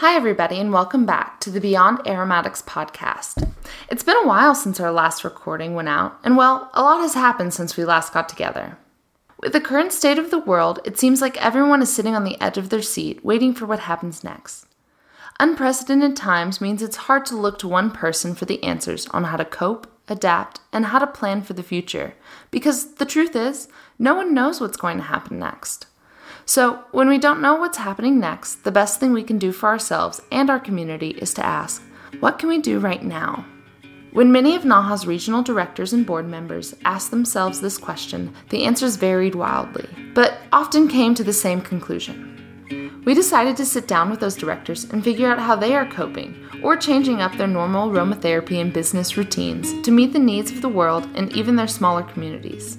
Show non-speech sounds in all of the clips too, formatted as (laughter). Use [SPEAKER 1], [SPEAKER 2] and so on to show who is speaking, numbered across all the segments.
[SPEAKER 1] Hi, everybody, and welcome back to the Beyond Aromatics podcast. It's been a while since our last recording went out, and well, a lot has happened since we last got together. With the current state of the world, it seems like everyone is sitting on the edge of their seat waiting for what happens next. Unprecedented times means it's hard to look to one person for the answers on how to cope, adapt, and how to plan for the future, because the truth is, no one knows what's going to happen next. So, when we don't know what's happening next, the best thing we can do for ourselves and our community is to ask, what can we do right now? When many of NAHA's regional directors and board members asked themselves this question, the answers varied wildly, but often came to the same conclusion. We decided to sit down with those directors and figure out how they are coping or changing up their normal aromatherapy and business routines to meet the needs of the world and even their smaller communities.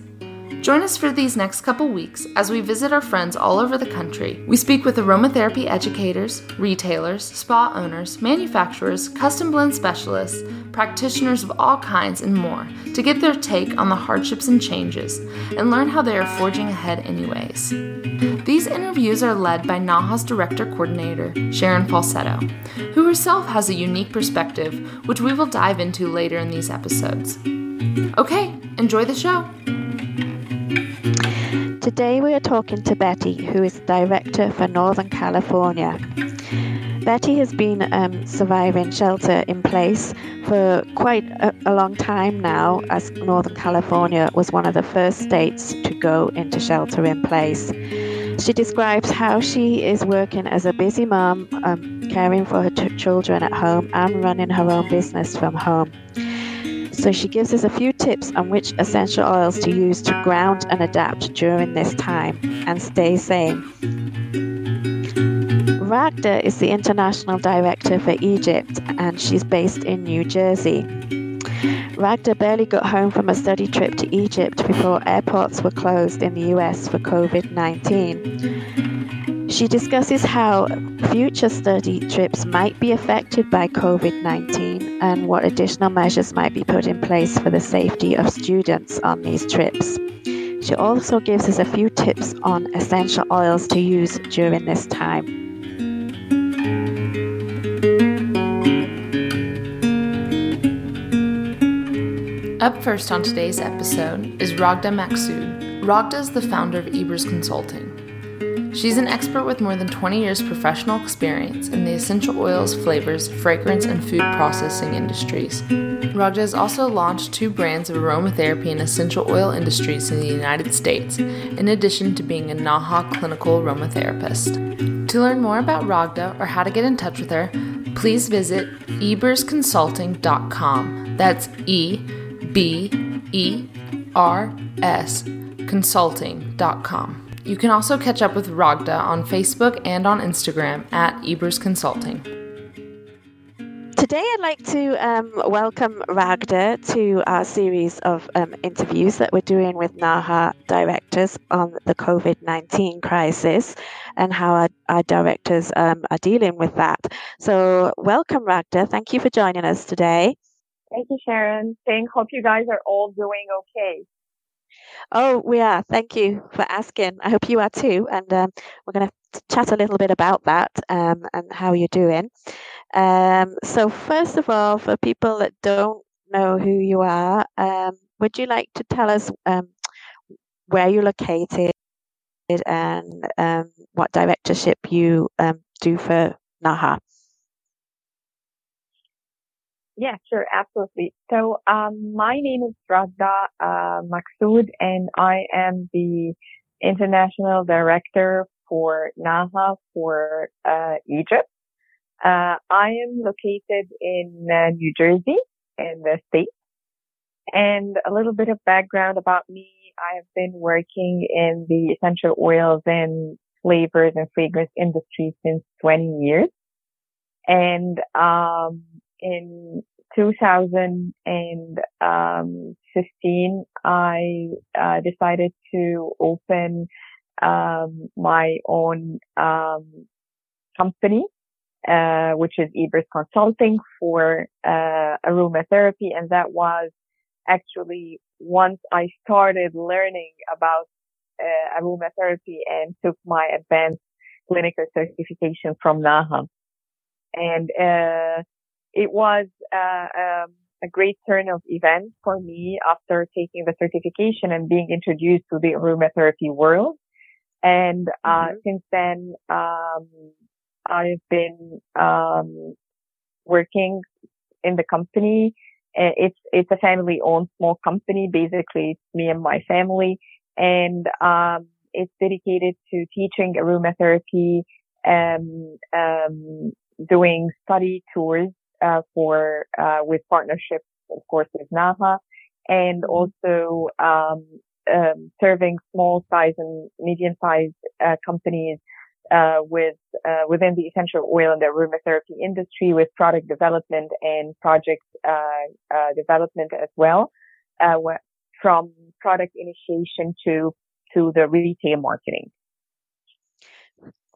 [SPEAKER 1] Join us for these next couple weeks as we visit our friends all over the country. We speak with aromatherapy educators, retailers, spa owners, manufacturers, custom blend specialists, practitioners of all kinds, and more to get their take on the hardships and changes and learn how they are forging ahead, anyways. These interviews are led by NAHA's director coordinator, Sharon Falsetto, who herself has a unique perspective, which we will dive into later in these episodes. Okay, enjoy the show.
[SPEAKER 2] Today we are talking to Betty, who is Director for Northern California. Betty has been um, surviving shelter in place for quite a, a, long time now, as Northern California was one of the first states to go into shelter in place. She describes how she is working as a busy mom, um, caring for her t- children at home, and running her own business from home. So she gives us a few tips on which essential oils to use to ground and adapt during this time and stay sane. Ragda is the international director for Egypt and she's based in New Jersey. Ragda barely got home from a study trip to Egypt before airports were closed in the US for COVID 19. She discusses how future study trips might be affected by COVID 19 and what additional measures might be put in place for the safety of students on these trips. She also gives us a few tips on essential oils to use during this time.
[SPEAKER 1] Up first on today's episode is Ragda Maqsood. Ragda is the founder of Ebers Consulting. She's an expert with more than 20 years professional experience in the essential oils, flavors, fragrance, and food processing industries. Ragda has also launched two brands of aromatherapy and essential oil industries in the United States, in addition to being a NAHA clinical aromatherapist. To learn more about Ragda or how to get in touch with her, please visit ebersconsulting.com. That's E B E R S consulting.com. You can also catch up with Ragda on Facebook and on Instagram at Ebers Consulting.
[SPEAKER 2] Today, I'd like to um, welcome Ragda to our series of um, interviews that we're doing with NAHA directors on the COVID 19 crisis and how our, our directors um, are dealing with that. So, welcome, Ragda. Thank you for joining us today.
[SPEAKER 3] Thank you, Sharon. Thank, hope you guys are all doing okay.
[SPEAKER 2] Oh, we are. Thank you for asking. I hope you are too. And um, we're going to chat a little bit about that um, and how you're doing. Um, so, first of all, for people that don't know who you are, um, would you like to tell us um, where you're located and um, what directorship you do for NAHA?
[SPEAKER 3] Yeah, sure, absolutely. So, um, my name is Ragda uh, and I am the international director for NAHA for uh, Egypt. Uh, I am located in uh, New Jersey, in the state. And a little bit of background about me: I have been working in the essential oils and flavors and fragrance industry since 20 years. And um, in 2015, I uh, decided to open um, my own um, company, uh, which is Ebers Consulting for uh, aromatherapy, and that was actually once I started learning about uh, aromatherapy and took my advanced clinical certification from NAHA. and uh, it was uh, um, a great turn of events for me after taking the certification and being introduced to the aromatherapy world. And uh, mm-hmm. since then, um, I've been um, working in the company. It's it's a family-owned small company. Basically, it's me and my family, and um, it's dedicated to teaching aromatherapy, um, um, doing study tours uh, for uh, with partnerships, of course, with NAHA, and mm-hmm. also um, um, serving small size and medium sized uh, companies uh, with uh, within the essential oil and the aromatherapy industry with product development and project uh, development as well, from product initiation to to the retail marketing.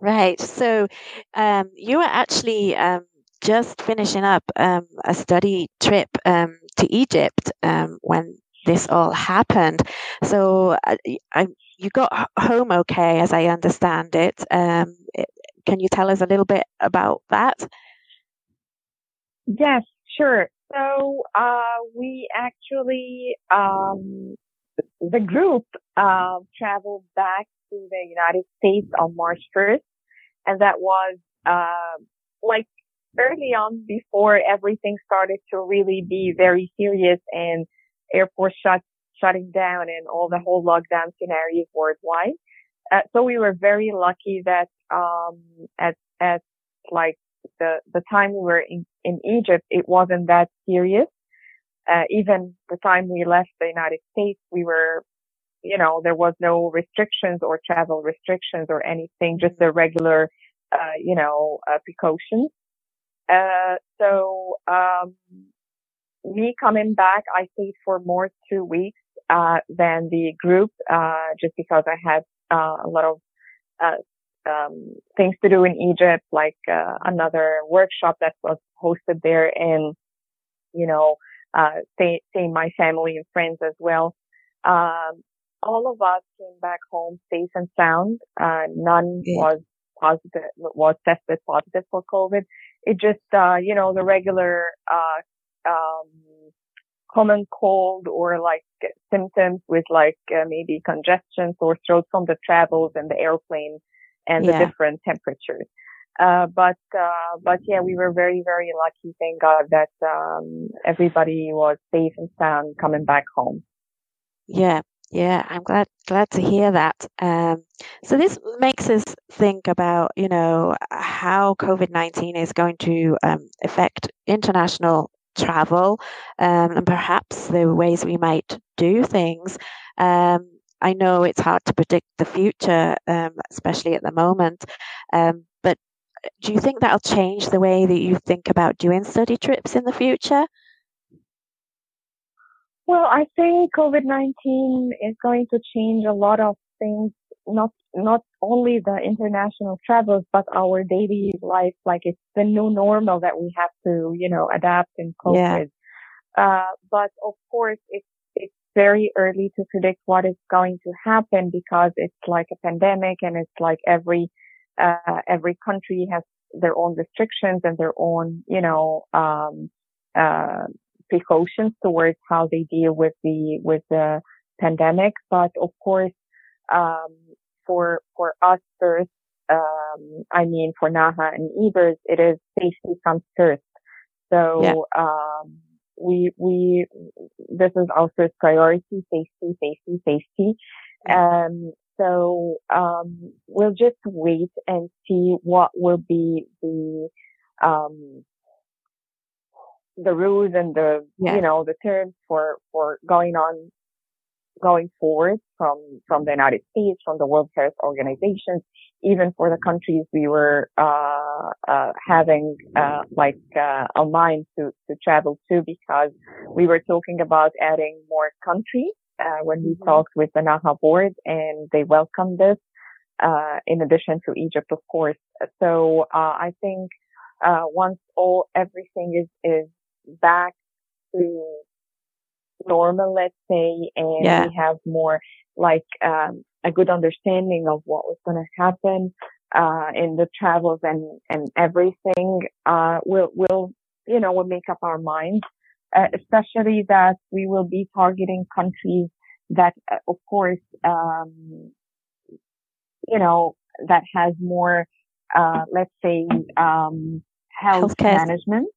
[SPEAKER 2] Right. So um, you were actually um, just finishing up um, a study trip um, to Egypt um, when this all happened. So uh, I, you got home okay, as I understand it. Um, it. Can you tell us a little bit about that?
[SPEAKER 3] Yes, sure. So uh, we actually, um, the group uh, traveled back to the United States on March 1st, and that was uh, like early on before everything started to really be very serious and airports shut shutting down and all the whole lockdown scenarios worldwide. Uh, so we were very lucky that um, at at like the the time we were in in Egypt, it wasn't that serious. Uh, even the time we left the United States, we were, you know, there was no restrictions or travel restrictions or anything, just the regular, uh, you know, uh, precautions. Uh, so, um, me coming back, I stayed for more two weeks, uh, than the group, uh, just because I had, uh, a lot of, uh, um, things to do in Egypt, like, uh, another workshop that was hosted there and, you know, uh, seeing, my family and friends as well. Um, all of us came back home safe and sound. none was positive, was tested positive for COVID. It just, uh, you know, the regular, uh, um, common cold or like symptoms with like uh, maybe congestion, sore throat from the travels and the airplane and yeah. the different temperatures. Uh, but, uh, but yeah, we were very, very lucky. Thank God that, um, everybody was safe and sound coming back home.
[SPEAKER 2] Yeah. Yeah, I'm glad glad to hear that. Um, so this makes us think about, you know, how COVID nineteen is going to um, affect international travel um, and perhaps the ways we might do things. Um, I know it's hard to predict the future, um, especially at the moment. Um, but do you think that'll change the way that you think about doing study trips in the future?
[SPEAKER 3] Well, I think COVID-19 is going to change a lot of things, not, not only the international travels, but our daily life. Like it's the new normal that we have to, you know, adapt and cope yeah. with. Uh, but of course, it's, it's very early to predict what is going to happen because it's like a pandemic and it's like every, uh, every country has their own restrictions and their own, you know, um, uh, precautions towards how they deal with the with the pandemic. But of course, um, for for us first, um, I mean for Naha and Ebers, it is safety comes first. So yeah. um, we we this is our first priority: safety, safety, safety. Um, so um, we'll just wait and see what will be the um, the rules and the yeah. you know the terms for for going on going forward from from the United States, from the World Health Organization, even for the countries we were uh, uh, having uh, like uh, a mind to to travel to, because we were talking about adding more countries uh, when we mm-hmm. talked with the NAHA board, and they welcomed this. Uh, in addition to Egypt, of course. So I think once all everything is is back to normal, let's say, and yeah. we have more like um, a good understanding of what was going to happen. uh, in the travels and, and everything, uh, will, we'll you know, will make up our minds, uh, especially that we will be targeting countries that, uh, of course, um, you know, that has more, uh, let's say, um, health
[SPEAKER 2] Healthcare.
[SPEAKER 3] management.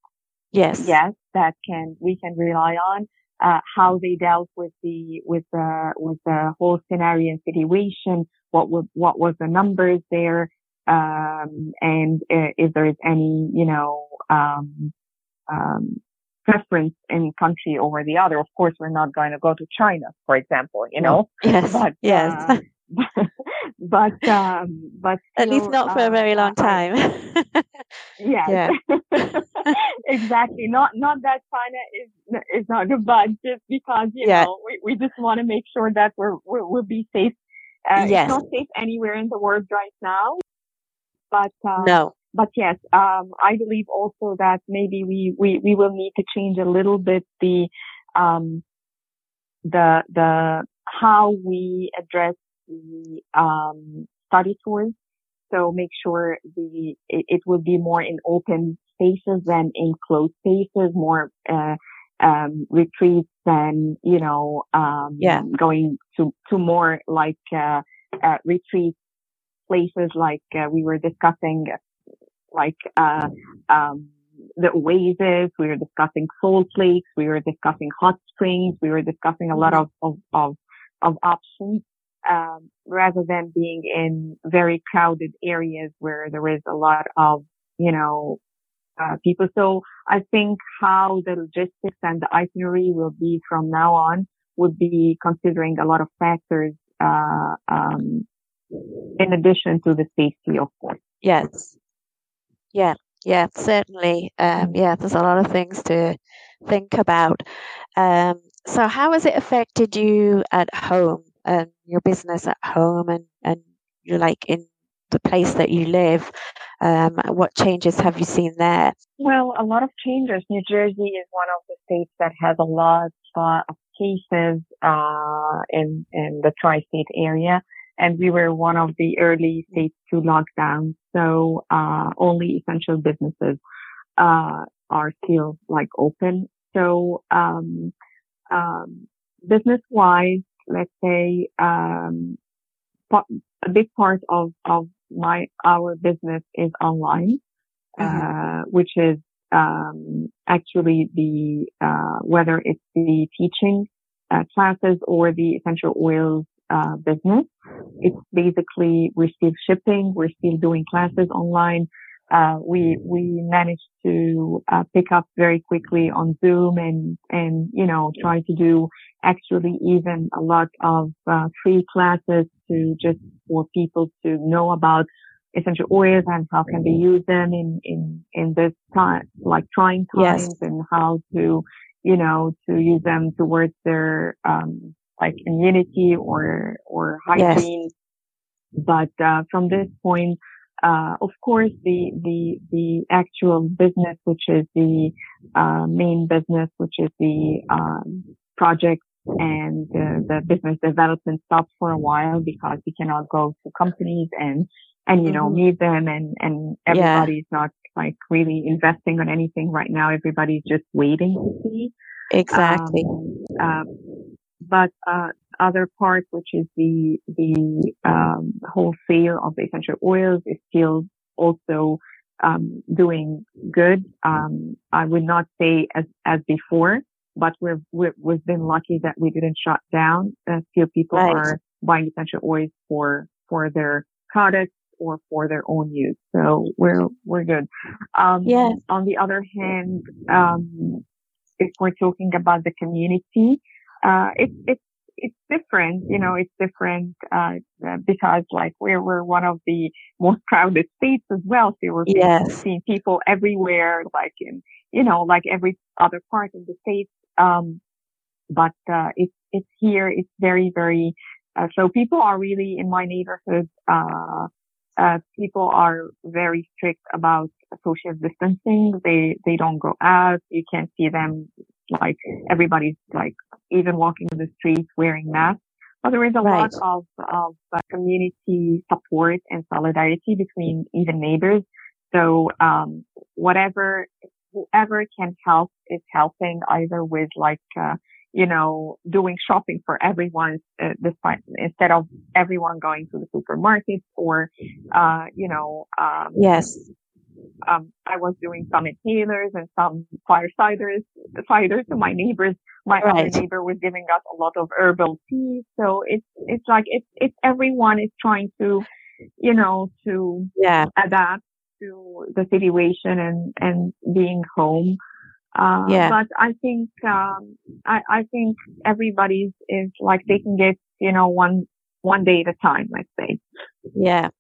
[SPEAKER 2] Yes.
[SPEAKER 3] Yes, that can, we can rely on. Uh, how they dealt with the with the with the whole scenario and situation. What was what was the numbers there, um, and uh, if there is any you know um, um, preference in country over the other. Of course, we're not going to go to China, for example. You know,
[SPEAKER 2] Yes. (laughs)
[SPEAKER 3] but
[SPEAKER 2] yes.
[SPEAKER 3] uh, (laughs) but um, but
[SPEAKER 2] At least not for a
[SPEAKER 3] uh,
[SPEAKER 2] very long time. (laughs)
[SPEAKER 3] Yes. (laughs) exactly. Not not that China is is not good, but just because you
[SPEAKER 2] Yeah.
[SPEAKER 3] know we, we just want to make sure that we're, we're we'll be safe. Uh,
[SPEAKER 2] Yes.
[SPEAKER 3] It's not safe anywhere in the world right now. But uh,
[SPEAKER 2] no.
[SPEAKER 3] but yes, um, I believe also that maybe we, we, we will need to change a little bit the um, the the how we address the um, study tours. So make sure the it, it will be more in open spaces than in closed spaces, more uh, um, retreats than you know um,
[SPEAKER 2] Yeah.
[SPEAKER 3] going to to more like uh, uh, retreat places like uh, we were discussing like uh, um, the oasis. We were discussing salt lakes. We were discussing hot springs. We were discussing a lot of of of, of options um, rather than being in very crowded areas where there is a lot of you know uh, people. So I think how the logistics and the itinerary will be from now on would be considering a lot of factors. Uh, um, in addition to the safety, of course.
[SPEAKER 2] Yes. Yeah. Yeah. Certainly. Um, yeah. There's a lot of things to think about. Um, so, how has it affected you at home and your business at home, and and you like in the place that you live? Um, what changes have you seen there?
[SPEAKER 3] Well, a lot of changes. New Jersey is one of the states that has a lot of cases uh, in in the tri-state area, and we were one of the early states to lock down. So uh, only essential businesses uh, are still like open. So um, um, business-wise, let's say um, a big part of of my our business is online uh, which is um, actually the uh, whether it's the teaching uh, classes or the essential oils uh, business. It's basically we're still shipping, we're still doing classes online. Uh, we we managed to uh, pick up very quickly on Zoom and and you know try to do actually even a lot of uh, free classes to just for people to know about essential oils and how can they use them in in in this time like trying
[SPEAKER 2] Yes.
[SPEAKER 3] times and how to you know to use them towards their um like immunity or or
[SPEAKER 2] Yes.
[SPEAKER 3] hygiene but uh, from this point uh, of course the the the actual business which is the uh, main business which is the um, project and uh, the business development stopped for a while because we cannot go to companies and and you know
[SPEAKER 2] Mhm.
[SPEAKER 3] meet them and and
[SPEAKER 2] Yeah.
[SPEAKER 3] everybody's not like really investing on anything right now everybody's just waiting to see
[SPEAKER 2] Exactly.
[SPEAKER 3] um, um, but uh, other part, which is the the um, whole sale of the essential oils, is still also um, doing good. Um, I would not say as as before, but we've we've, we've been lucky that we didn't shut down. Uh, still, people
[SPEAKER 2] Right.
[SPEAKER 3] are buying essential oils for for their products or for their own use. So we're we're good. Um,
[SPEAKER 2] Yeah.
[SPEAKER 3] On the other hand, um, if we're talking about the community, uh, it's, it's, it's different, you know, it's different, uh, uh, because like we're, we're one of the most crowded states as well. So we're
[SPEAKER 2] Yes.
[SPEAKER 3] seeing people everywhere, like in, you know, like every other part of the state. Um, but, uh, it's, it's here, it's very, very, uh, so people are really in my neighborhood, uh, uh, people are very strict about social distancing. They, they don't go out. You can't see them like everybody's like even walking in the streets wearing masks. but there is a right. lot of, of uh, community support and solidarity between even neighbors. So, um, whatever, whoever can help is helping either with like, uh, you know, doing shopping for everyone, uh, despite, instead of everyone going to the supermarket or, uh, you know, um,
[SPEAKER 2] yes,
[SPEAKER 3] um, I was doing some inhalers and some firesiders, ciders to my neighbors. My right. other neighbor was giving us a lot of herbal tea. So it's, it's like, it's, it's everyone is trying to, you know, to
[SPEAKER 2] yeah.
[SPEAKER 3] adapt to the situation and, and being home. Uh, yeah. but I think, um, I, I think everybody's is like taking it, you know, one, one day at a time, let's say.
[SPEAKER 2] Yeah,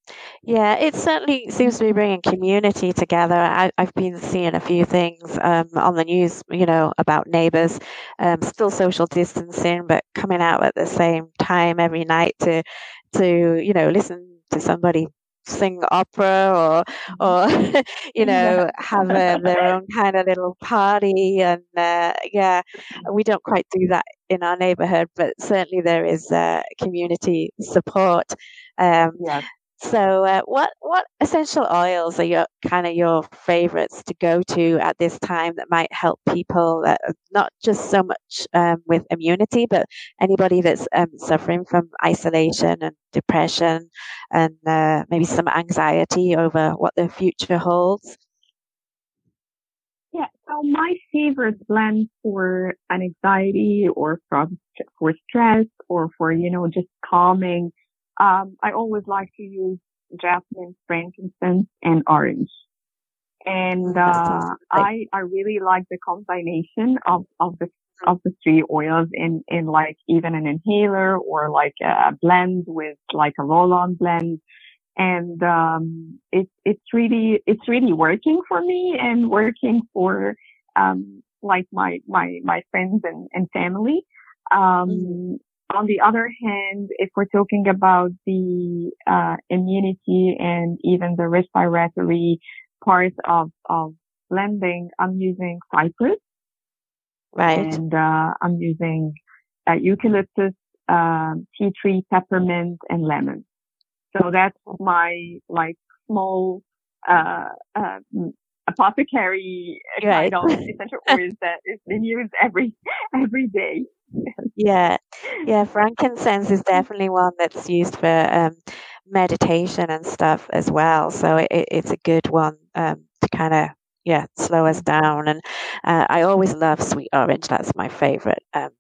[SPEAKER 2] yeah, it certainly seems to be bringing community together. I, have been seeing a few things um, on the news, you know, about neighbours, um, still social distancing, but coming out at the same time every night to, to you know, listen to somebody sing opera or or (laughs) you know yeah. have a, their own kind of little party and uh, yeah we don't quite do that in our neighborhood but certainly there is uh, community support um,
[SPEAKER 3] yeah.
[SPEAKER 2] So, uh, what what essential oils are your kind of your favorites to go to at this time that might help people, uh, not just so much um, with immunity, but anybody that's um, suffering from isolation and depression, and uh, maybe some anxiety over what the future holds.
[SPEAKER 3] Yeah, so my favorite blend for an anxiety or from for stress or for you know just calming um, I always like to use jasmine, frankincense, and orange. And uh, I I really like the combination of of the of the three oils in in like even an inhaler or like a blend with like a roll-on blend. And um, it's it's really it's really working for me and working for um, like my my my friends and and family. Um, mm-hmm on the other hand, if we're talking about the uh, immunity and even the respiratory part of, of blending, I'm using cypress.
[SPEAKER 2] Right.
[SPEAKER 3] And uh, I'm using uh, eucalyptus, um, tea tree, peppermint, and lemon. So that's my like small uh, uh, apothecary right. kind of essential (laughs) oils that is being used every every day. (laughs)
[SPEAKER 2] yeah, yeah. Frankincense is definitely one that's used for um, meditation and stuff as well. So it, it's a good one um, to kind of yeah slow us down. And uh, I always love sweet orange. That's my favorite um,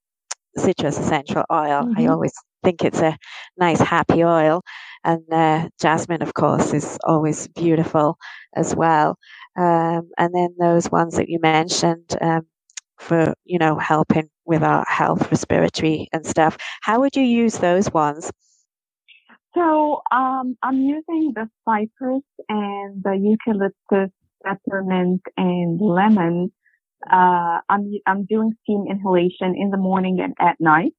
[SPEAKER 2] citrus essential oil. Mm-hmm. I always think it's a nice happy oil. And uh, jasmine, of course, is always beautiful as well. Um, and then those ones that you mentioned um, for you know helping with our health, respiratory and stuff. How would you use those ones?
[SPEAKER 3] So um, I'm using the cypress and the eucalyptus, peppermint, and lemon. Uh, I'm I'm doing steam inhalation in the morning and at night,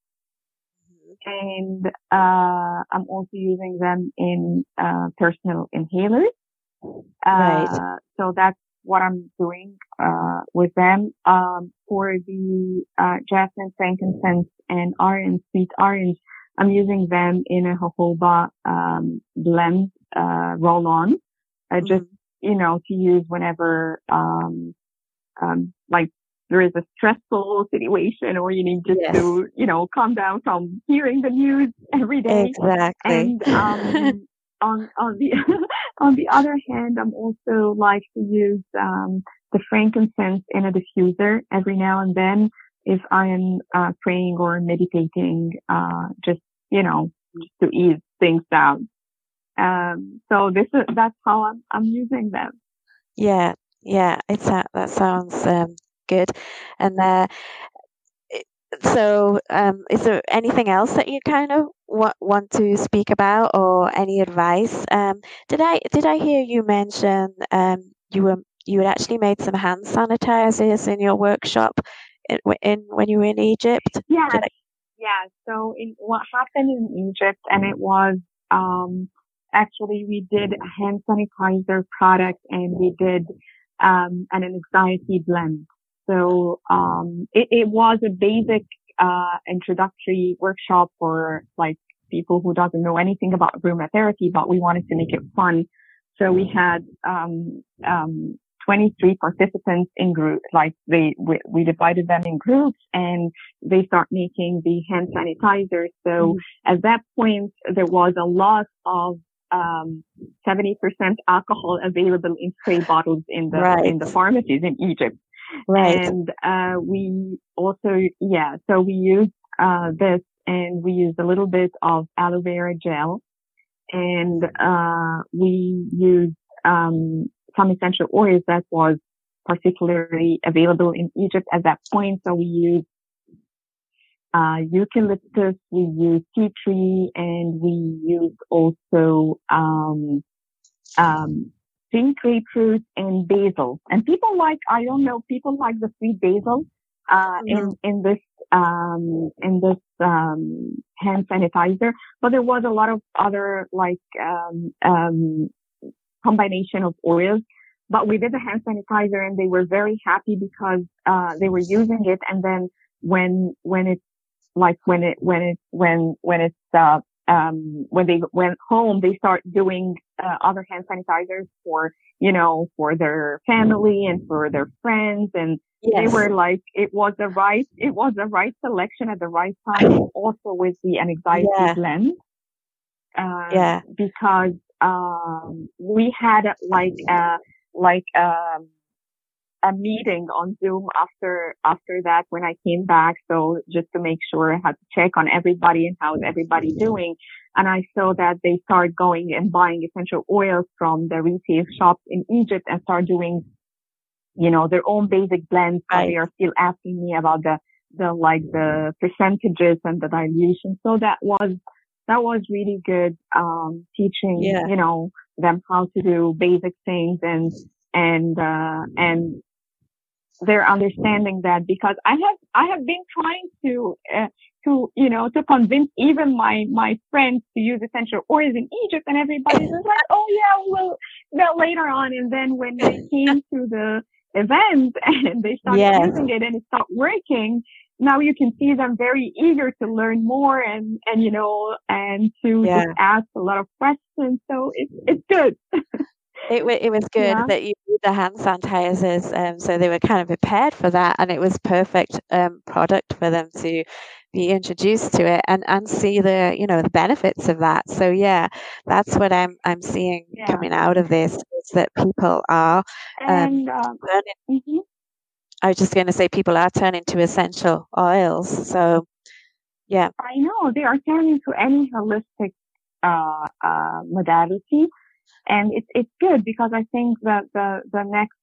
[SPEAKER 3] and uh, I'm also using them in uh, personal inhalers.
[SPEAKER 2] right. Uh,
[SPEAKER 3] so that's what I'm doing uh, with them. Um, for the uh, jasmine, frankincense, and orange, sweet orange, I'm using them in a jojoba um, blend uh, roll on, uh, mm-hmm. just you know to use whenever um, um, like there is a stressful situation or you need just yes. to you know calm down from hearing the news every day.
[SPEAKER 2] Exactly.
[SPEAKER 3] And um, (laughs) on on the (laughs) on the other hand, I'm also like to use um, the frankincense in a diffuser every now and then if I am uh, praying or meditating, uh, just you know, just to ease things down. Um, so this is that's how I'm I'm using them.
[SPEAKER 2] Yeah, yeah, it's that that sounds um, good, and uh, so um, is there anything else that you kind of want, want to speak about or any advice. Um, did i did i hear you mention um, you were you had actually made some hand sanitizers in your workshop in, in when you were in egypt?
[SPEAKER 3] Yeah I... yeah. So in what happened in egypt and it was um, actually we did a hand sanitizer product and we did um, an anxiety blend. So um, it, it, was a basic uh, introductory workshop for like people who doesn't know anything about aromatherapy, but we wanted to make it fun. So we had, um, um, 23 participants in group, like they, we, we, divided them in groups and they start making the hand sanitizer. So mm-hmm. at that point, there was a lot of, um, 70% alcohol available in spray bottles in the, right. in the pharmacies in Egypt. Right. And, uh, we also, yeah, so we used, uh, this and we used a little bit of aloe vera gel and, uh, we used, um, some essential oils that was particularly available in Egypt at that point. So we used uh, eucalyptus, we used tea tree, and we used also um, um, pink grapefruit and basil. And people like, I don't know, people like the sweet basil uh, mm-hmm. in in this um, in this um, hand sanitizer. But there was a lot of other like um, um, combination of oils. But we did the hand sanitizer and they were very happy because, uh, they were using it. And then when, when it's like when it, when it, when, when it's, uh, um, when they went home, they start doing, uh, other hand sanitizers for, you know, for their family and for their friends. And yes. they were like, it was the right, it was the right selection at the right time. (laughs) also with the anxiety yeah. blend. Uh, yeah. Because um, we had like a, like, um, a meeting on Zoom after, after that when I came back. So just to make sure I had to check on everybody and how's everybody doing. And I saw that they start going and buying essential oils from the retail shops in Egypt and start doing, you know, their own basic blends. Right. They are still asking me about the, the, like the percentages and the dilution. So that was, that was really good um, teaching yeah. you know them how to do basic things and and uh, and they're understanding that because I have I have been trying to uh, to you know to convince even my my friends to use essential oils in Egypt and everybody's just like oh yeah we'll that later on and then when they came to the event (laughs) and they started yes. using it and it stopped working now you can see them very eager to learn more and, and, you know, and to yeah. just ask a lot of questions. So it's, it's good. (laughs)
[SPEAKER 2] it, it was good yeah. that you did the hand sanitizers. Um, so they were kind of prepared for that and it was perfect, um, product for them to be introduced to it and, and see the, you know, the benefits of that. So yeah, that's what I'm, I'm seeing yeah. coming out of this is that people are, um, and, um, learning. Mm-hmm I was just going to say people are turning to essential oils. So, yeah.
[SPEAKER 3] I know they are turning to any holistic uh, uh, modality, and it's it's good because I think that the the next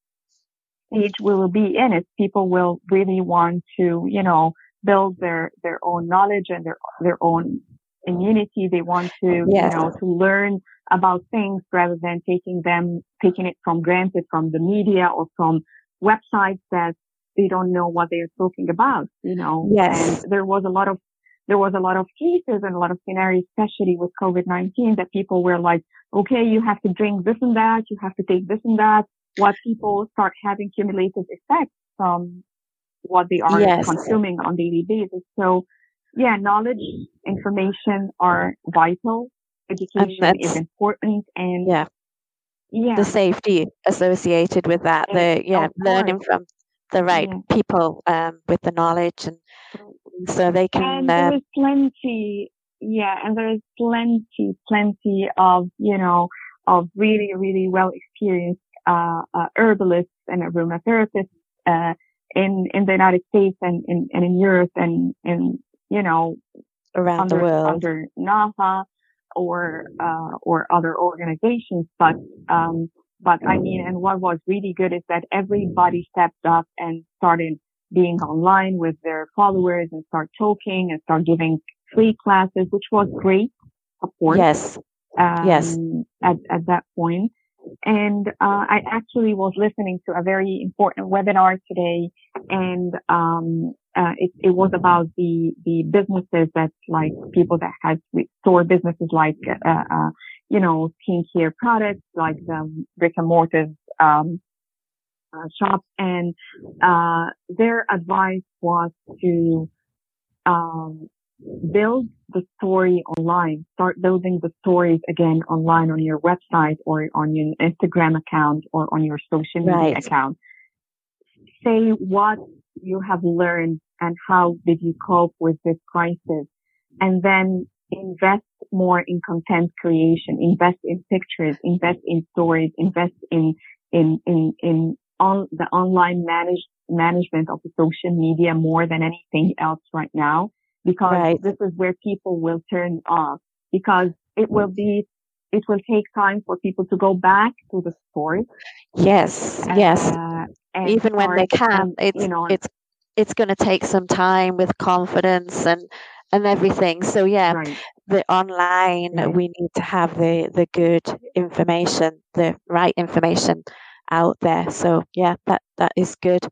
[SPEAKER 3] stage we will be in is people will really want to you know build their their own knowledge and their their own immunity. They want to yes. you know to learn about things rather than taking them taking it from granted from the media or from websites that they don't know what they're talking about, you know. Yes. And there was a lot of there was a lot of cases and a lot of scenarios, especially with COVID-19, that people were like, okay, you have to drink this and that, you have to take this and that. What people start having cumulative effects from what they are yes. consuming on daily basis. So yeah, knowledge, information are vital. Education is important and
[SPEAKER 2] yeah. Yeah. The safety associated with that, the yeah, learning from the right yeah. people um, with the knowledge, and so they can.
[SPEAKER 3] And there uh, is plenty, yeah, and there is plenty, plenty of you know of really, really well experienced uh, uh, herbalists and aromatherapists uh, in in the United States and in and in Europe and in you know
[SPEAKER 2] around under, the world.
[SPEAKER 3] under NAHA or uh, or other organizations, but um, but I mean, and what was really good is that everybody stepped up and started being online with their followers and start talking and start giving free classes, which was great, of course.
[SPEAKER 2] Yes.
[SPEAKER 3] Um,
[SPEAKER 2] yes.
[SPEAKER 3] At, at that point. And, uh, I actually was listening to a very important webinar today and, um, uh, it, it was about the, the businesses that like people that had store businesses like, uh, uh, you know, skincare products like the brick and mortar, um, uh, shops and, uh, their advice was to, um, build the story online. Start building the stories again online on your website or on your Instagram account or on your social media right. account. Say what you have learned and how did you cope with this crisis and then invest more in content creation, invest in pictures, invest in stories, invest in, in, in, in on the online manage, management of the social media more than anything else right now because right. this is where people will turn off because it will be it will take time for people to go back to the stores.
[SPEAKER 2] Yes, uh, yes. Even when they can, it's you know, it's it's going to take some time with confidence and and everything. So yeah, right. the online right. we need to have the the good information, the right information out there. So yeah, that that is good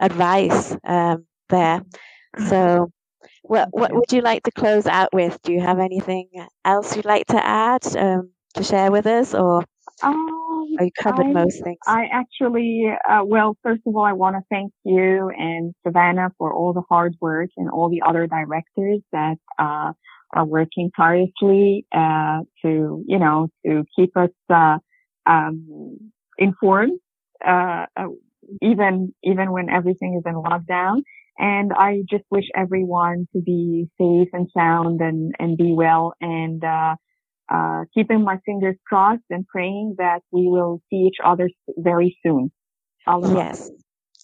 [SPEAKER 2] advice um, there. Mm-hmm. So what what would you like to close out with? Do you have anything else you'd like to add um, to share with us, or um, are you covered I, most things?
[SPEAKER 3] I actually, uh, well, first of all, I want to thank you and Savannah for all the hard work and all the other directors that uh, are working tirelessly uh, to, you know, to keep us uh, um, informed, uh, uh, even even when everything is in lockdown. And I just wish everyone to be safe and sound and, and be well and, uh, uh, keeping my fingers crossed and praying that we will see each other very soon.
[SPEAKER 2] yes.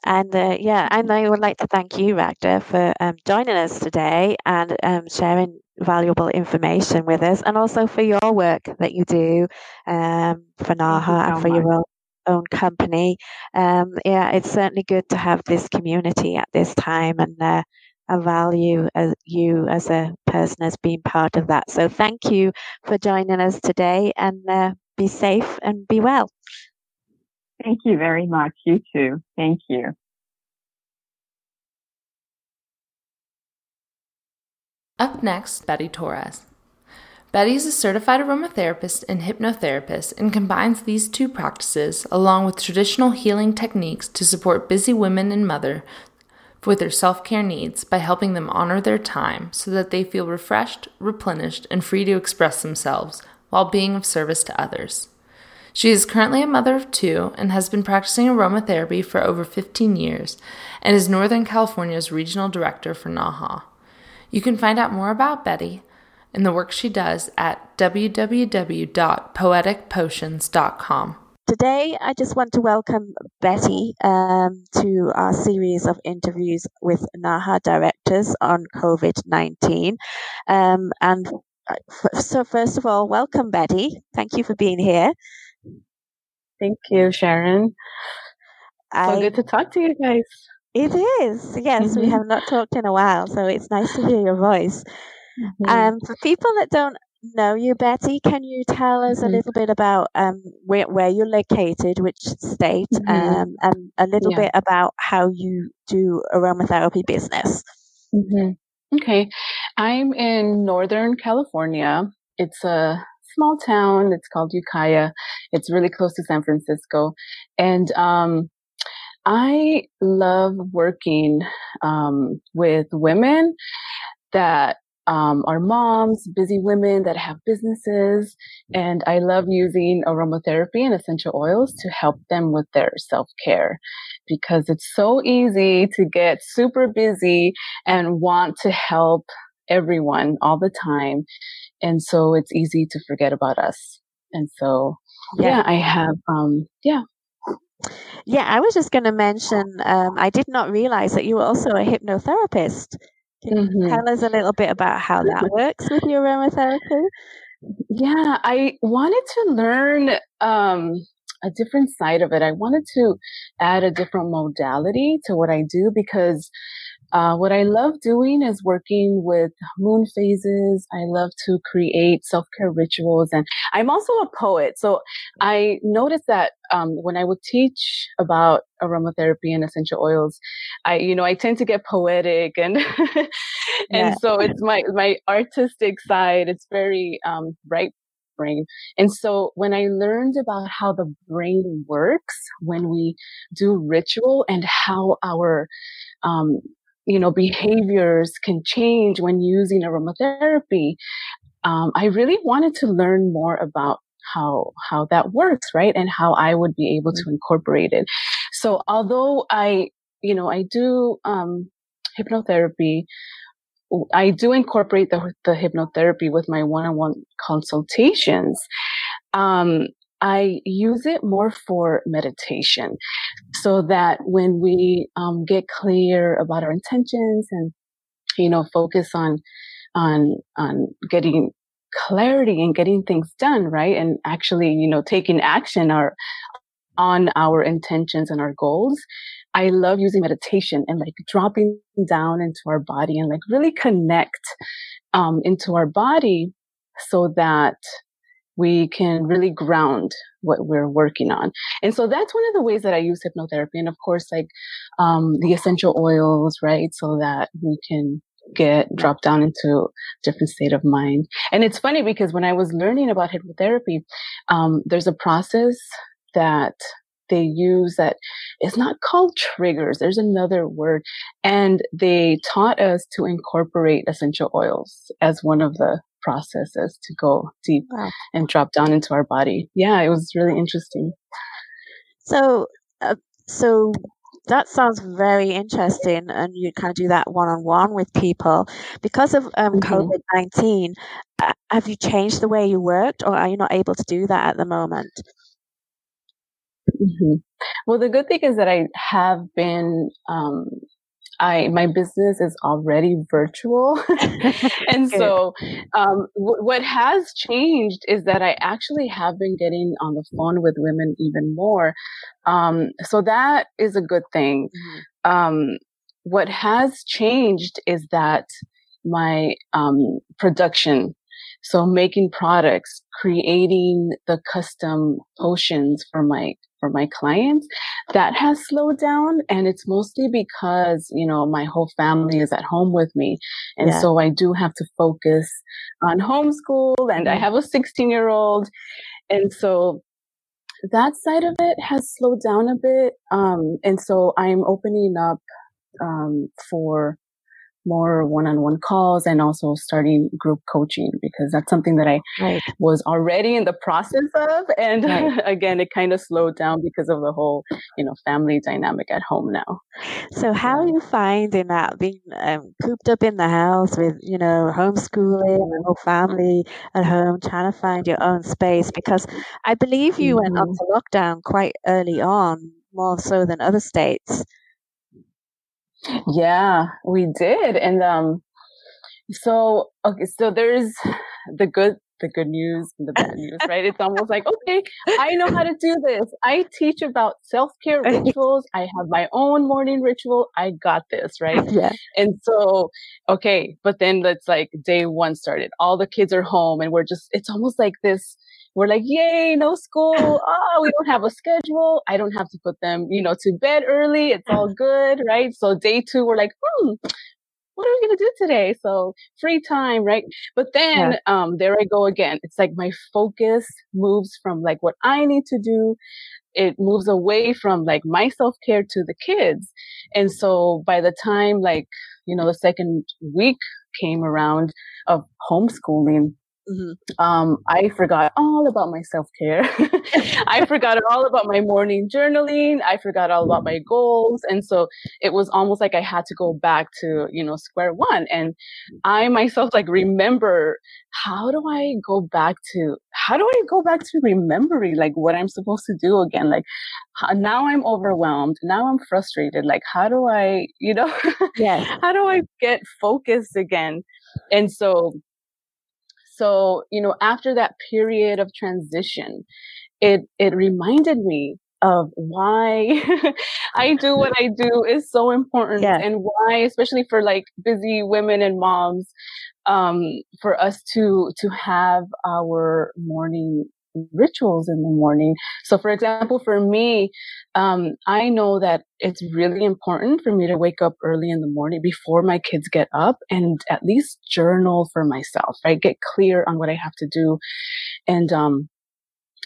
[SPEAKER 2] And uh, yeah, and I would like to thank you, Ragda, for um, joining us today and um, sharing valuable information with us, and also for your work that you do um, for NAHA so and for much. your own company. Um, yeah, it's certainly good to have this community at this time, and uh, I value as you as a person as being part of that. So thank you for joining us today, and uh, be safe and be well.
[SPEAKER 3] Thank you very much. You too. Thank you.
[SPEAKER 1] Up next, Betty Torres. Betty is a certified aromatherapist and hypnotherapist and combines these two practices along with traditional healing techniques to support busy women and mother with their self-care needs by helping them honor their time so that they feel refreshed, replenished, and free to express themselves while being of service to others. She is currently a mother of two and has been practicing aromatherapy for over 15 years and is Northern California's regional director for NAHA. You can find out more about Betty and the work she does at www.poeticpotions.com.
[SPEAKER 2] Today, I just want to welcome Betty um, to our series of interviews with NAHA directors on COVID 19. Um, and uh, so, first of all, welcome, Betty. Thank you for being here.
[SPEAKER 4] Thank you, Sharon. I, so good to talk to you guys.
[SPEAKER 2] It is. Yes, mm-hmm. we have not talked in a while, so it's nice to hear your voice. Mm-hmm. Um, for people that don't know you, Betty, can you tell us mm-hmm. a little bit about um, where, where you're located, which state, mm-hmm. um, and a little yeah. bit about how you do aromatherapy business?
[SPEAKER 4] Mm-hmm. Okay. I'm in Northern California. It's a small town. It's called Ukiah. It's really close to San Francisco. And, um, I love working, um, with women that um, are moms, busy women that have businesses. And I love using aromatherapy and essential oils to help them with their self care because it's so easy to get super busy and want to help everyone all the time. And so it's easy to forget about us. And so, yeah, yeah I have, um, yeah,
[SPEAKER 2] yeah, I was just going to mention, um, I did not realize that you were also a hypnotherapist. Can mm-hmm. you tell us a little bit about how that works with your aromatherapy?
[SPEAKER 4] Yeah, I wanted to learn um, a different side of it. I wanted to add a different modality to what I do because uh, what I love doing is working with moon phases. I love to create self-care rituals and I'm also a poet. So I noticed that, um, when I would teach about aromatherapy and essential oils, I, you know, I tend to get poetic and, (laughs) and yeah. so it's my, my artistic side. It's very, um, right brain. And so when I learned about how the brain works when we do ritual and how our, um, you know, behaviors can change when using aromatherapy. Um, I really wanted to learn more about how how that works, right, and how I would be able to incorporate it. So, although I, you know, I do um, hypnotherapy, I do incorporate the the hypnotherapy with my one-on-one consultations. Um, I use it more for meditation so that when we um, get clear about our intentions and, you know, focus on, on, on getting clarity and getting things done, right? And actually, you know, taking action our, on our intentions and our goals. I love using meditation and like dropping down into our body and like really connect, um, into our body so that we can really ground what we're working on. And so that's one of the ways that I use hypnotherapy. And of course, like, um, the essential oils, right? So that we can get dropped down into different state of mind. And it's funny because when I was learning about hypnotherapy, um, there's a process that they use that is not called triggers. There's another word. And they taught us to incorporate essential oils as one of the processes to go deep wow. and drop down into our body. Yeah, it was really interesting.
[SPEAKER 2] So, uh, so that sounds very interesting, and you kind of do that one on one with people. Because of um, mm-hmm. COVID nineteen, uh, have you changed the way you worked, or are you not able to do that at the moment?
[SPEAKER 4] Mm-hmm. Well, the good thing is that I have been um, I my business is already virtual, (laughs) and so um, w- what has changed is that I actually have been getting on the phone with women even more. Um, so that is a good thing. Mm-hmm. Um, what has changed is that my um, production so making products, creating the custom potions for my for my clients, that has slowed down. And it's mostly because, you know, my whole family is at home with me. And yeah. so I do have to focus on homeschool and I mm-hmm. have a 16 year old. And so that side of it has slowed down a bit. Um, and so I'm opening up, um, for more one-on-one calls and also starting group coaching because that's something that I right. was already in the process of. And right. (laughs) again, it kind of slowed down because of the whole, you know, family dynamic at home now.
[SPEAKER 2] So how are you finding that being um, cooped up in the house with, you know, homeschooling and whole family at home, trying to find your own space? Because I believe you mm-hmm. went onto lockdown quite early on, more so than other states.
[SPEAKER 4] Yeah, we did. And um so okay, so there's the good the good news and the bad news, right? It's almost like, okay, I know how to do this. I teach about self-care (laughs) rituals. I have my own morning ritual. I got this, right?
[SPEAKER 2] Yeah.
[SPEAKER 4] And so, okay, but then it's like day one started. All the kids are home and we're just, it's almost like this we're like, yay, no school. Oh, (laughs) we don't have a schedule. I don't have to put them, you know, to bed early. It's all good, right? So day two, we're like, hmm, what are we going to do today? So free time, right? But then, yeah. um, there I go again. It's like my focus moves from like what I need to do. It moves away from like my self care to the kids. And so by the time like, you know, the second week came around of homeschooling, Mm-hmm. Um, I forgot all about my self care. (laughs) I forgot all about my morning journaling. I forgot all about my goals. And so it was almost like I had to go back to, you know, square one. And I myself like remember how do I go back to, how do I go back to remembering like what I'm supposed to do again? Like how, now I'm overwhelmed. Now I'm frustrated. Like how do I, you know, (laughs)
[SPEAKER 2] yeah,
[SPEAKER 4] how do I get focused again? And so so, you know, after that period of transition, it, it reminded me of why (laughs) I do what I do is so important and why, especially for like busy women and moms, um, for us to, to have our morning rituals in the morning. So, for example, for me, um, I know that it's really important for me to wake up early in the morning before my kids get up and at least journal for myself, right? Get clear on what I have to do. And, um,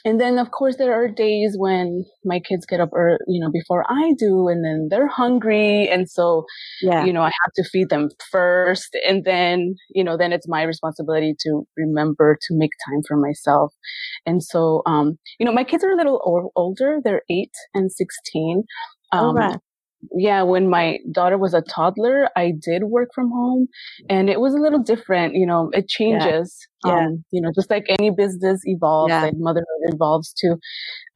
[SPEAKER 4] and then of course there are days when my kids get up early, you know, before I do, and then they're hungry. And so, yeah. you know, I have to feed them first. And then, you know, then it's my responsibility to remember to make time for myself. And so, um, you know, my kids are a little o- older. They're eight and 16. Um, right yeah, when my daughter was a toddler, I did work from home and it was a little different. You know, it changes. Yeah. yeah. Um, you know, just like any business evolves, yeah. like motherhood evolves too.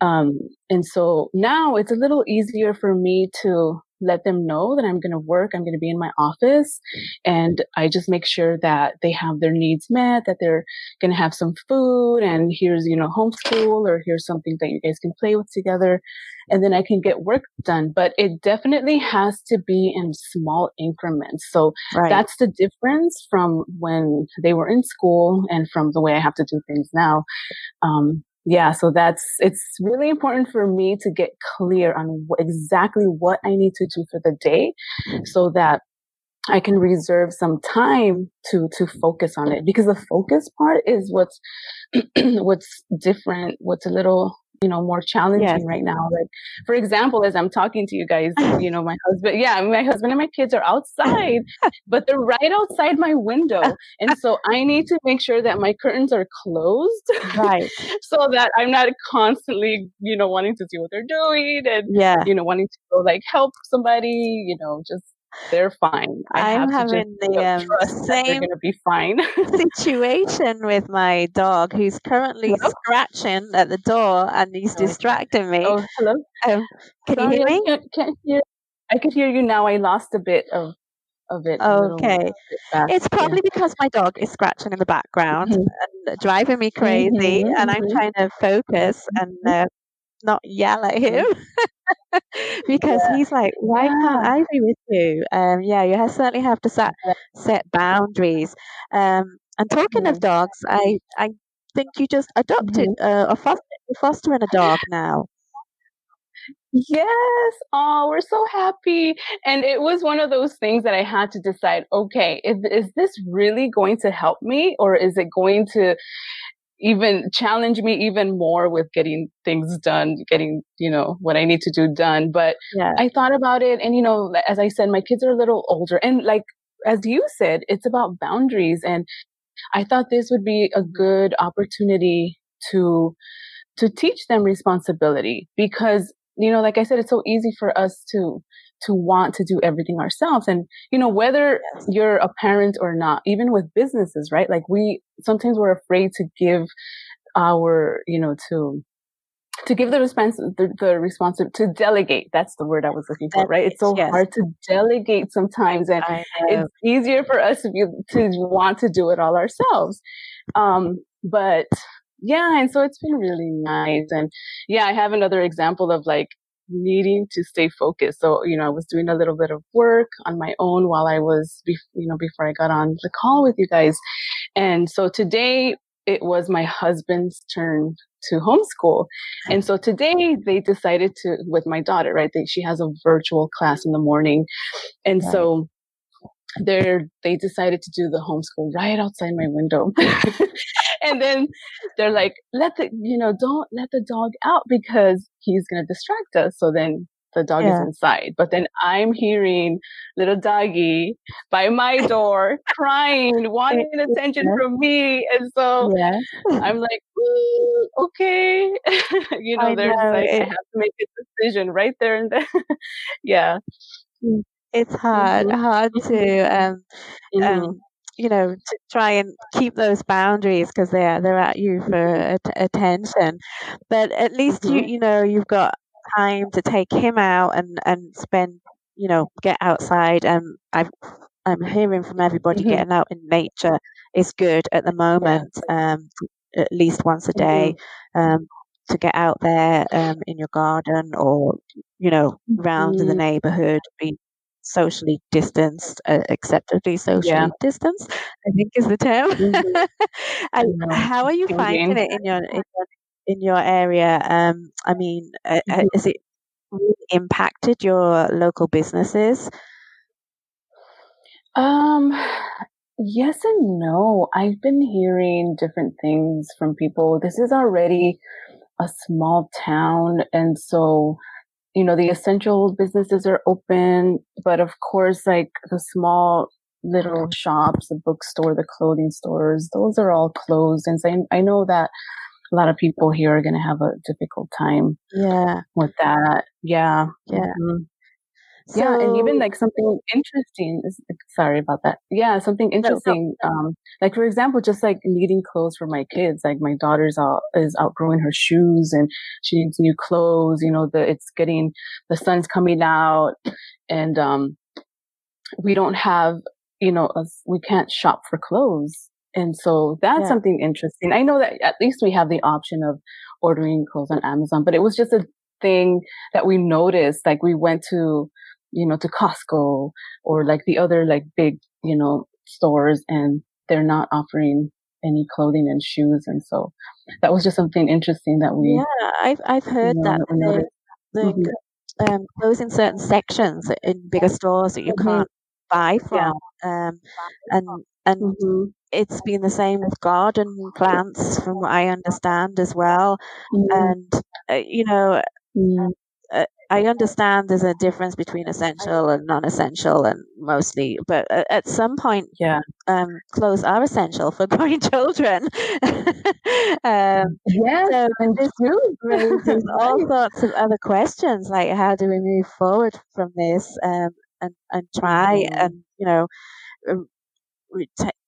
[SPEAKER 4] Um, and so now it's a little easier for me to let them know that I'm going to work. I'm going to be in my office and I just make sure that they have their needs met, that they're going to have some food and here's, you know, homeschool or here's something that you guys can play with together and then I can get work done. But it definitely has to be in small increments. So right. that's the difference from when they were in school and from the way I have to do things now. Um, yeah, so that's, it's really important for me to get clear on exactly what I need to do for the day mm. so that I can reserve some time to, to focus on it. Because the focus part is what's, (clears throat) what's different, what's a little you know more challenging yes. right now. Like for example as i'm talking to you guys (laughs) you know my husband yeah my husband and my kids are outside but they're right outside my window. And so i need to make sure that my curtains are closed right. (laughs) so that i'm not constantly you know wanting to see what they're doing and yeah. you know wanting to go like help somebody you know just they're fine.
[SPEAKER 2] I am having the um, same
[SPEAKER 4] going to be fine (laughs)
[SPEAKER 2] situation with my dog, who's currently hello? scratching at the door and he's oh. distracting me.
[SPEAKER 4] Oh, hello. Um,
[SPEAKER 2] can Sorry, you hear me?
[SPEAKER 4] I can't, can't hear. I could hear you now. I lost a bit of of it.
[SPEAKER 2] Okay. It's probably yeah. because my dog is scratching in the background mm-hmm. and driving me crazy, mm-hmm. and I'm mm-hmm. trying to focus and mm-hmm. uh, not yell at him mm-hmm. (laughs) (laughs) because yeah. he's like, why yeah. can't I be with you? Um, yeah, you have, certainly have to set set boundaries. Um, and talking mm-hmm. of dogs, I I think you just adopted mm-hmm. uh, a foster, fostering a dog now.
[SPEAKER 4] Yes. Oh, we're so happy. And it was one of those things that I had to decide, okay, is, is this really going to help me or is it going to even challenge me even more with getting things done, getting, you know, what I need to do done. But yeah. I thought about it and, you know, as I said, my kids are a little older and like, as you said, it's about boundaries. And I thought this would be a good opportunity to, to teach them responsibility because, you know, like I said, it's so easy for us to, to want to do everything ourselves. And, you know, whether you're a parent or not, even with businesses, right? Like we, sometimes we're afraid to give our, you know, to, to give the response, the, the responsibility to delegate. That's the word I was looking for, right? It's so yes. hard to delegate sometimes, and it's easier for us to be, to want to do it all ourselves. Um, but yeah, and so it's been really nice. And yeah, I have another example of like needing to stay focused. So, you know, I was doing a little bit of work on my own while I was, you know, before I got on the call with you guys. And so today it was my husband's turn to homeschool. And so today they decided to, with my daughter, right? They, she has a virtual class in the morning. And right. so they're, they decided to do the homeschool right outside my window. (laughs) and then they're like, let the, you know, don't let the dog out because he's going to distract us. So then the dog yeah. is inside. But then I'm hearing little doggy by my door crying, (laughs) wanting attention yeah. from me. And so yeah. I'm like, okay. (laughs) you know, I there's know. like, I have to make a decision right there and then. (laughs) yeah.
[SPEAKER 2] Mm, it's hard, mm-hmm. hard to, um, um mm-hmm. um, you know, to try and keep those boundaries because they're they're at you for at- attention. But at least mm-hmm. you you know you've got time to take him out and and spend you know get outside. And I've I'm hearing from everybody mm-hmm. getting out in nature is good at the moment. Um, at least once a day. Mm-hmm. Um, to get out there um, in your garden or you know round mm-hmm. in the mm-hmm. neighborhood be socially distanced, uh, acceptably socially yeah. distanced, I think is the term. Mm-hmm. (laughs) how are you finding it in your, in your, in your area? Um, I mean, uh, uh mm-hmm. is it really impacted your local businesses?
[SPEAKER 4] Um, yes and no. I've been hearing different things from people. This is already a small town. And so, you know, the essential businesses are open, but of course, like the small little shops, the bookstore, the clothing stores, those are all closed. And so I, I know that a lot of people here are going to have a difficult time.
[SPEAKER 2] Yeah.
[SPEAKER 4] With that. Yeah.
[SPEAKER 2] Yeah.
[SPEAKER 4] Mm-hmm. So, yeah, and even like something interesting. Sorry about that. Yeah, something interesting. No, no. Um, like for example, just like needing clothes for my kids. Like my daughter's out is outgrowing her shoes, and she needs new clothes. You know, the it's getting the sun's coming out, and um, we don't have you know a, we can't shop for clothes, and so that's yeah. something interesting. I know that at least we have the option of ordering clothes on Amazon, but it was just a thing that we noticed. Like we went to you know, to Costco or like the other like big, you know, stores and they're not offering any clothing and shoes. And so that was just something interesting that we.
[SPEAKER 2] Yeah, I've, I've heard you know, that. The, the mm-hmm. um, closing certain sections in bigger stores that you mm-hmm. can't buy from. Yeah. Um, and, and mm-hmm. it's been the same with garden plants from what I understand as well. Mm-hmm. And, uh, you know, mm. I understand there's a difference between essential and non-essential, and mostly, but at some point,
[SPEAKER 4] yeah,
[SPEAKER 2] um, clothes are essential for (laughs) growing children.
[SPEAKER 4] um, yes, so
[SPEAKER 2] and this raises (laughs) all sorts of other questions, like how do we move forward from this, um, and and try mm-hmm. and you know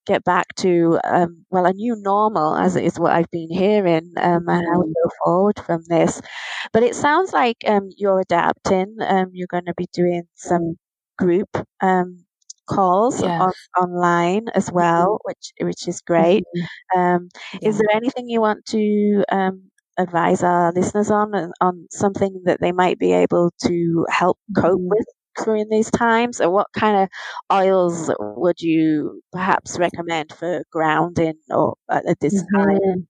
[SPEAKER 2] get back to um, well a new normal as is what I've been hearing um, and how we go forward from this. But it sounds like um, you're adapting. Um, you're going to be doing some group um, calls yes. on, online as well, mm-hmm. which which is great. Mm-hmm. Um, is there anything you want to advise our listeners on on something that they might be able to help cope mm-hmm. with during these times? Or what kind of oils would you perhaps recommend for grounding or at this mm-hmm. time?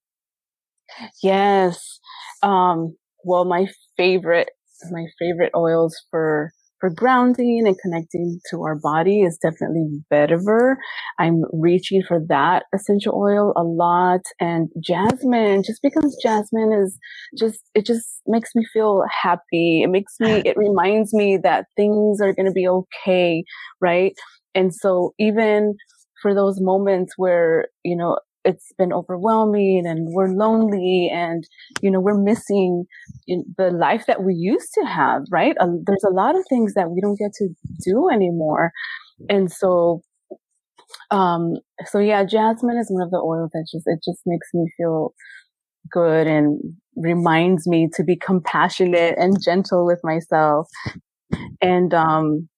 [SPEAKER 4] Yes. Um, well, my favorite, my favorite oils for for grounding and connecting to our body is definitely vetiver. I'm reaching for that essential oil a lot and jasmine, just because jasmine is just, it just makes me feel happy. It makes me, (laughs) it reminds me that things are going to be okay. Right. And so even for those moments where, you know, it's been overwhelming and we're lonely and you know we're missing the life that we used to have right? There's a lot of things that we don't get to do anymore. And so um so yeah jasmine is one of the oils that just it just makes me feel good and reminds me to be compassionate and gentle with myself. And um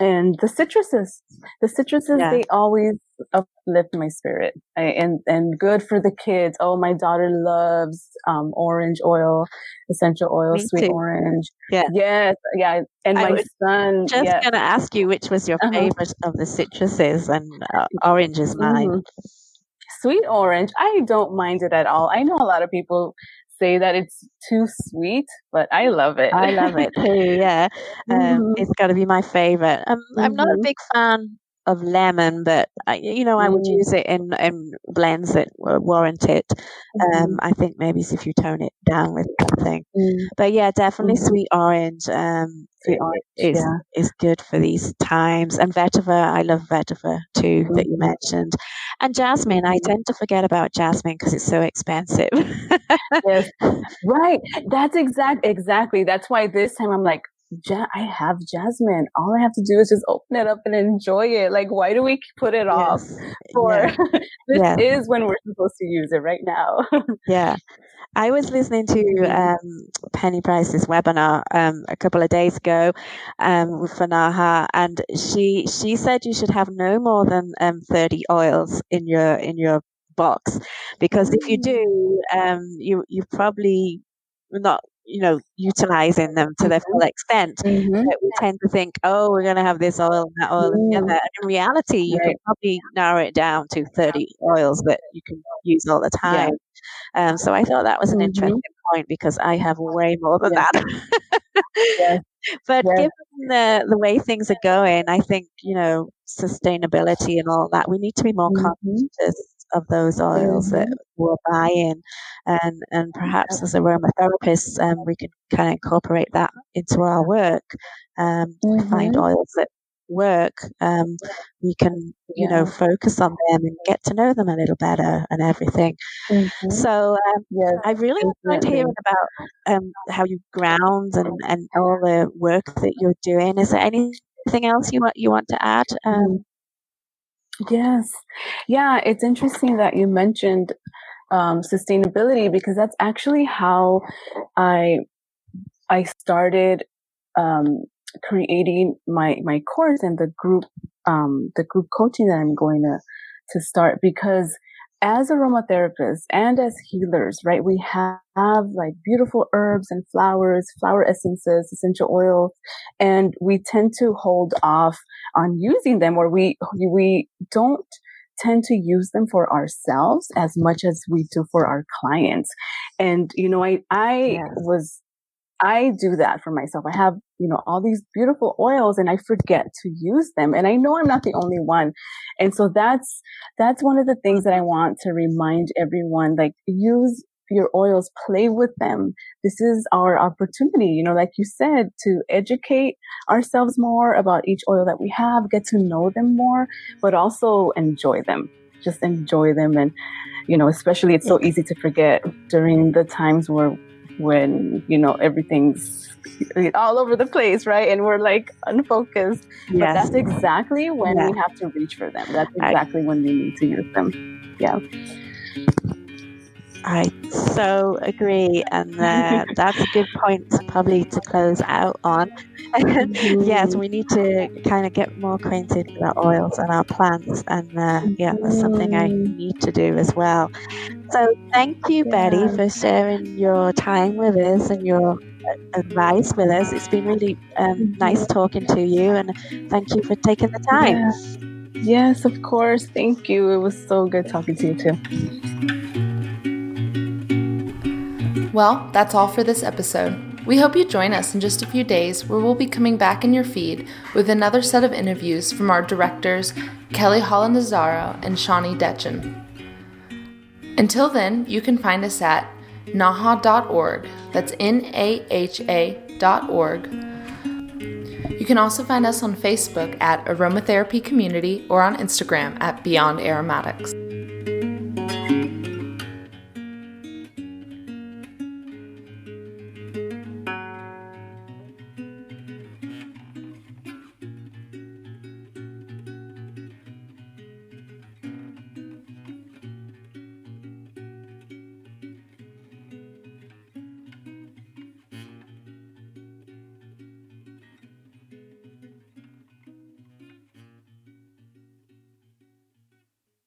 [SPEAKER 4] and the citruses the citruses yeah. they always uplift my spirit I, and and good for the kids oh my daughter loves um, orange oil essential oil Me sweet too. orange
[SPEAKER 2] yeah
[SPEAKER 4] yes yeah and I my son
[SPEAKER 2] just
[SPEAKER 4] yeah.
[SPEAKER 2] gonna ask you which was your uh-huh. favorite of the citruses and uh, orange is mine mm-hmm.
[SPEAKER 4] sweet orange i don't mind it at all i know a lot of people say that it's too sweet, but I love it.
[SPEAKER 2] I love it too. (laughs) Yeah, um, mm-hmm. it's got to be my favorite. Um, mm-hmm. I'm not a mm-hmm. big fan of lemon, but I, you know, I would mm. use it in, in blends that warrant it. Um, mm. I think maybe if you tone it down with something, mm. but yeah, definitely mm. sweet orange. Um, sweet orange is yeah. is good for these times. And vetiver, I love vetiver too mm-hmm. that you mentioned, and jasmine. I tend to forget about jasmine because it's so expensive. (laughs)
[SPEAKER 4] yes, right. That's exact exactly. That's why this time I'm like, ja- I have jasmine. All I have to do is just open it up and enjoy it. Like, why do we put it yes. off? For yeah. (laughs) this yeah. is when we're supposed to use it right now. (laughs)
[SPEAKER 2] yeah. I was listening to um, Penny Price's webinar um, a couple of days ago um, for Naha, and she she said you should have no more than um, thirty oils in your in your box because if you do, um, you you probably not you know, utilizing them to their full mm-hmm. extent. Mm-hmm. we tend to think, oh, we're going to have this oil and that oil mm. together. And in reality, you right. can probably narrow it down to 30 oils that you can use all the time. Yeah. Um, so I thought that was an mm-hmm. interesting point because I have way more than yeah. that. yes. (laughs) But given the, the way things are going, I think, you know, sustainability and all that, we need to be more mm-hmm. conscious of those oils mm-hmm. that we're buying. And, and perhaps as aromatherapists, um, we can kind of incorporate that into our work um, mm-hmm. find oils that work, um, we can, you yeah. know, focus on them and get to know them a little better and everything. Mm-hmm. So um, yes, I really enjoyed hearing about um, how you ground and, and all the work that you're doing. Is there anything else you want you want to add?
[SPEAKER 4] Yes, yeah, it's interesting that you mentioned um, sustainability because that's actually how I I started um, creating my my course and the group um, the group coaching that I'm going to to start because as aromatherapists and as healers, right, we have, have like beautiful herbs and flowers, flower essences, essential oils, and we tend to hold off on using them or we, we don't tend to use them for ourselves as much as we do for our clients. And, you know, I, I yes. was I do that for myself. I have, you know, all these beautiful oils and I forget to use them. And I know I'm not the only one. And so that's, that's one of the things that I want to remind everyone, like use your oils, play with them. This is our opportunity, you know, like you said, to educate ourselves more about each oil that we have, get to know them more, but also enjoy them. Just enjoy them. And, you know, especially it's so easy to forget during the times where when you know everything's all over the place, right? And we're like unfocused. Yes. But that's exactly when yeah. we have to reach for them. That's exactly I, when we need to use them. Yeah.
[SPEAKER 2] I so agree, and uh, (laughs) that's a good point to probably to close out on. (laughs) Yes, we need to kind of get more acquainted with our oils and our plants, and uh, yeah, that's something I need to do as well. So, thank you. Betty, for sharing your time with us and your uh, advice with us. It's been really um, mm-hmm. nice talking to you, and thank you for taking the time.
[SPEAKER 4] Yeah. Yes, of course. Thank you. It was so good talking to you too.
[SPEAKER 1] Well, that's all for this episode. We hope you join us in just a few days where we'll be coming back in your feed with another set of interviews from our directors Kelly Holland Azzaro and Shawnee Detchen. Until then, you can find us at naha.org. That's N A H A.org. You can also find us on Facebook at Aromatherapy Community or on Instagram at Beyond Aromatics.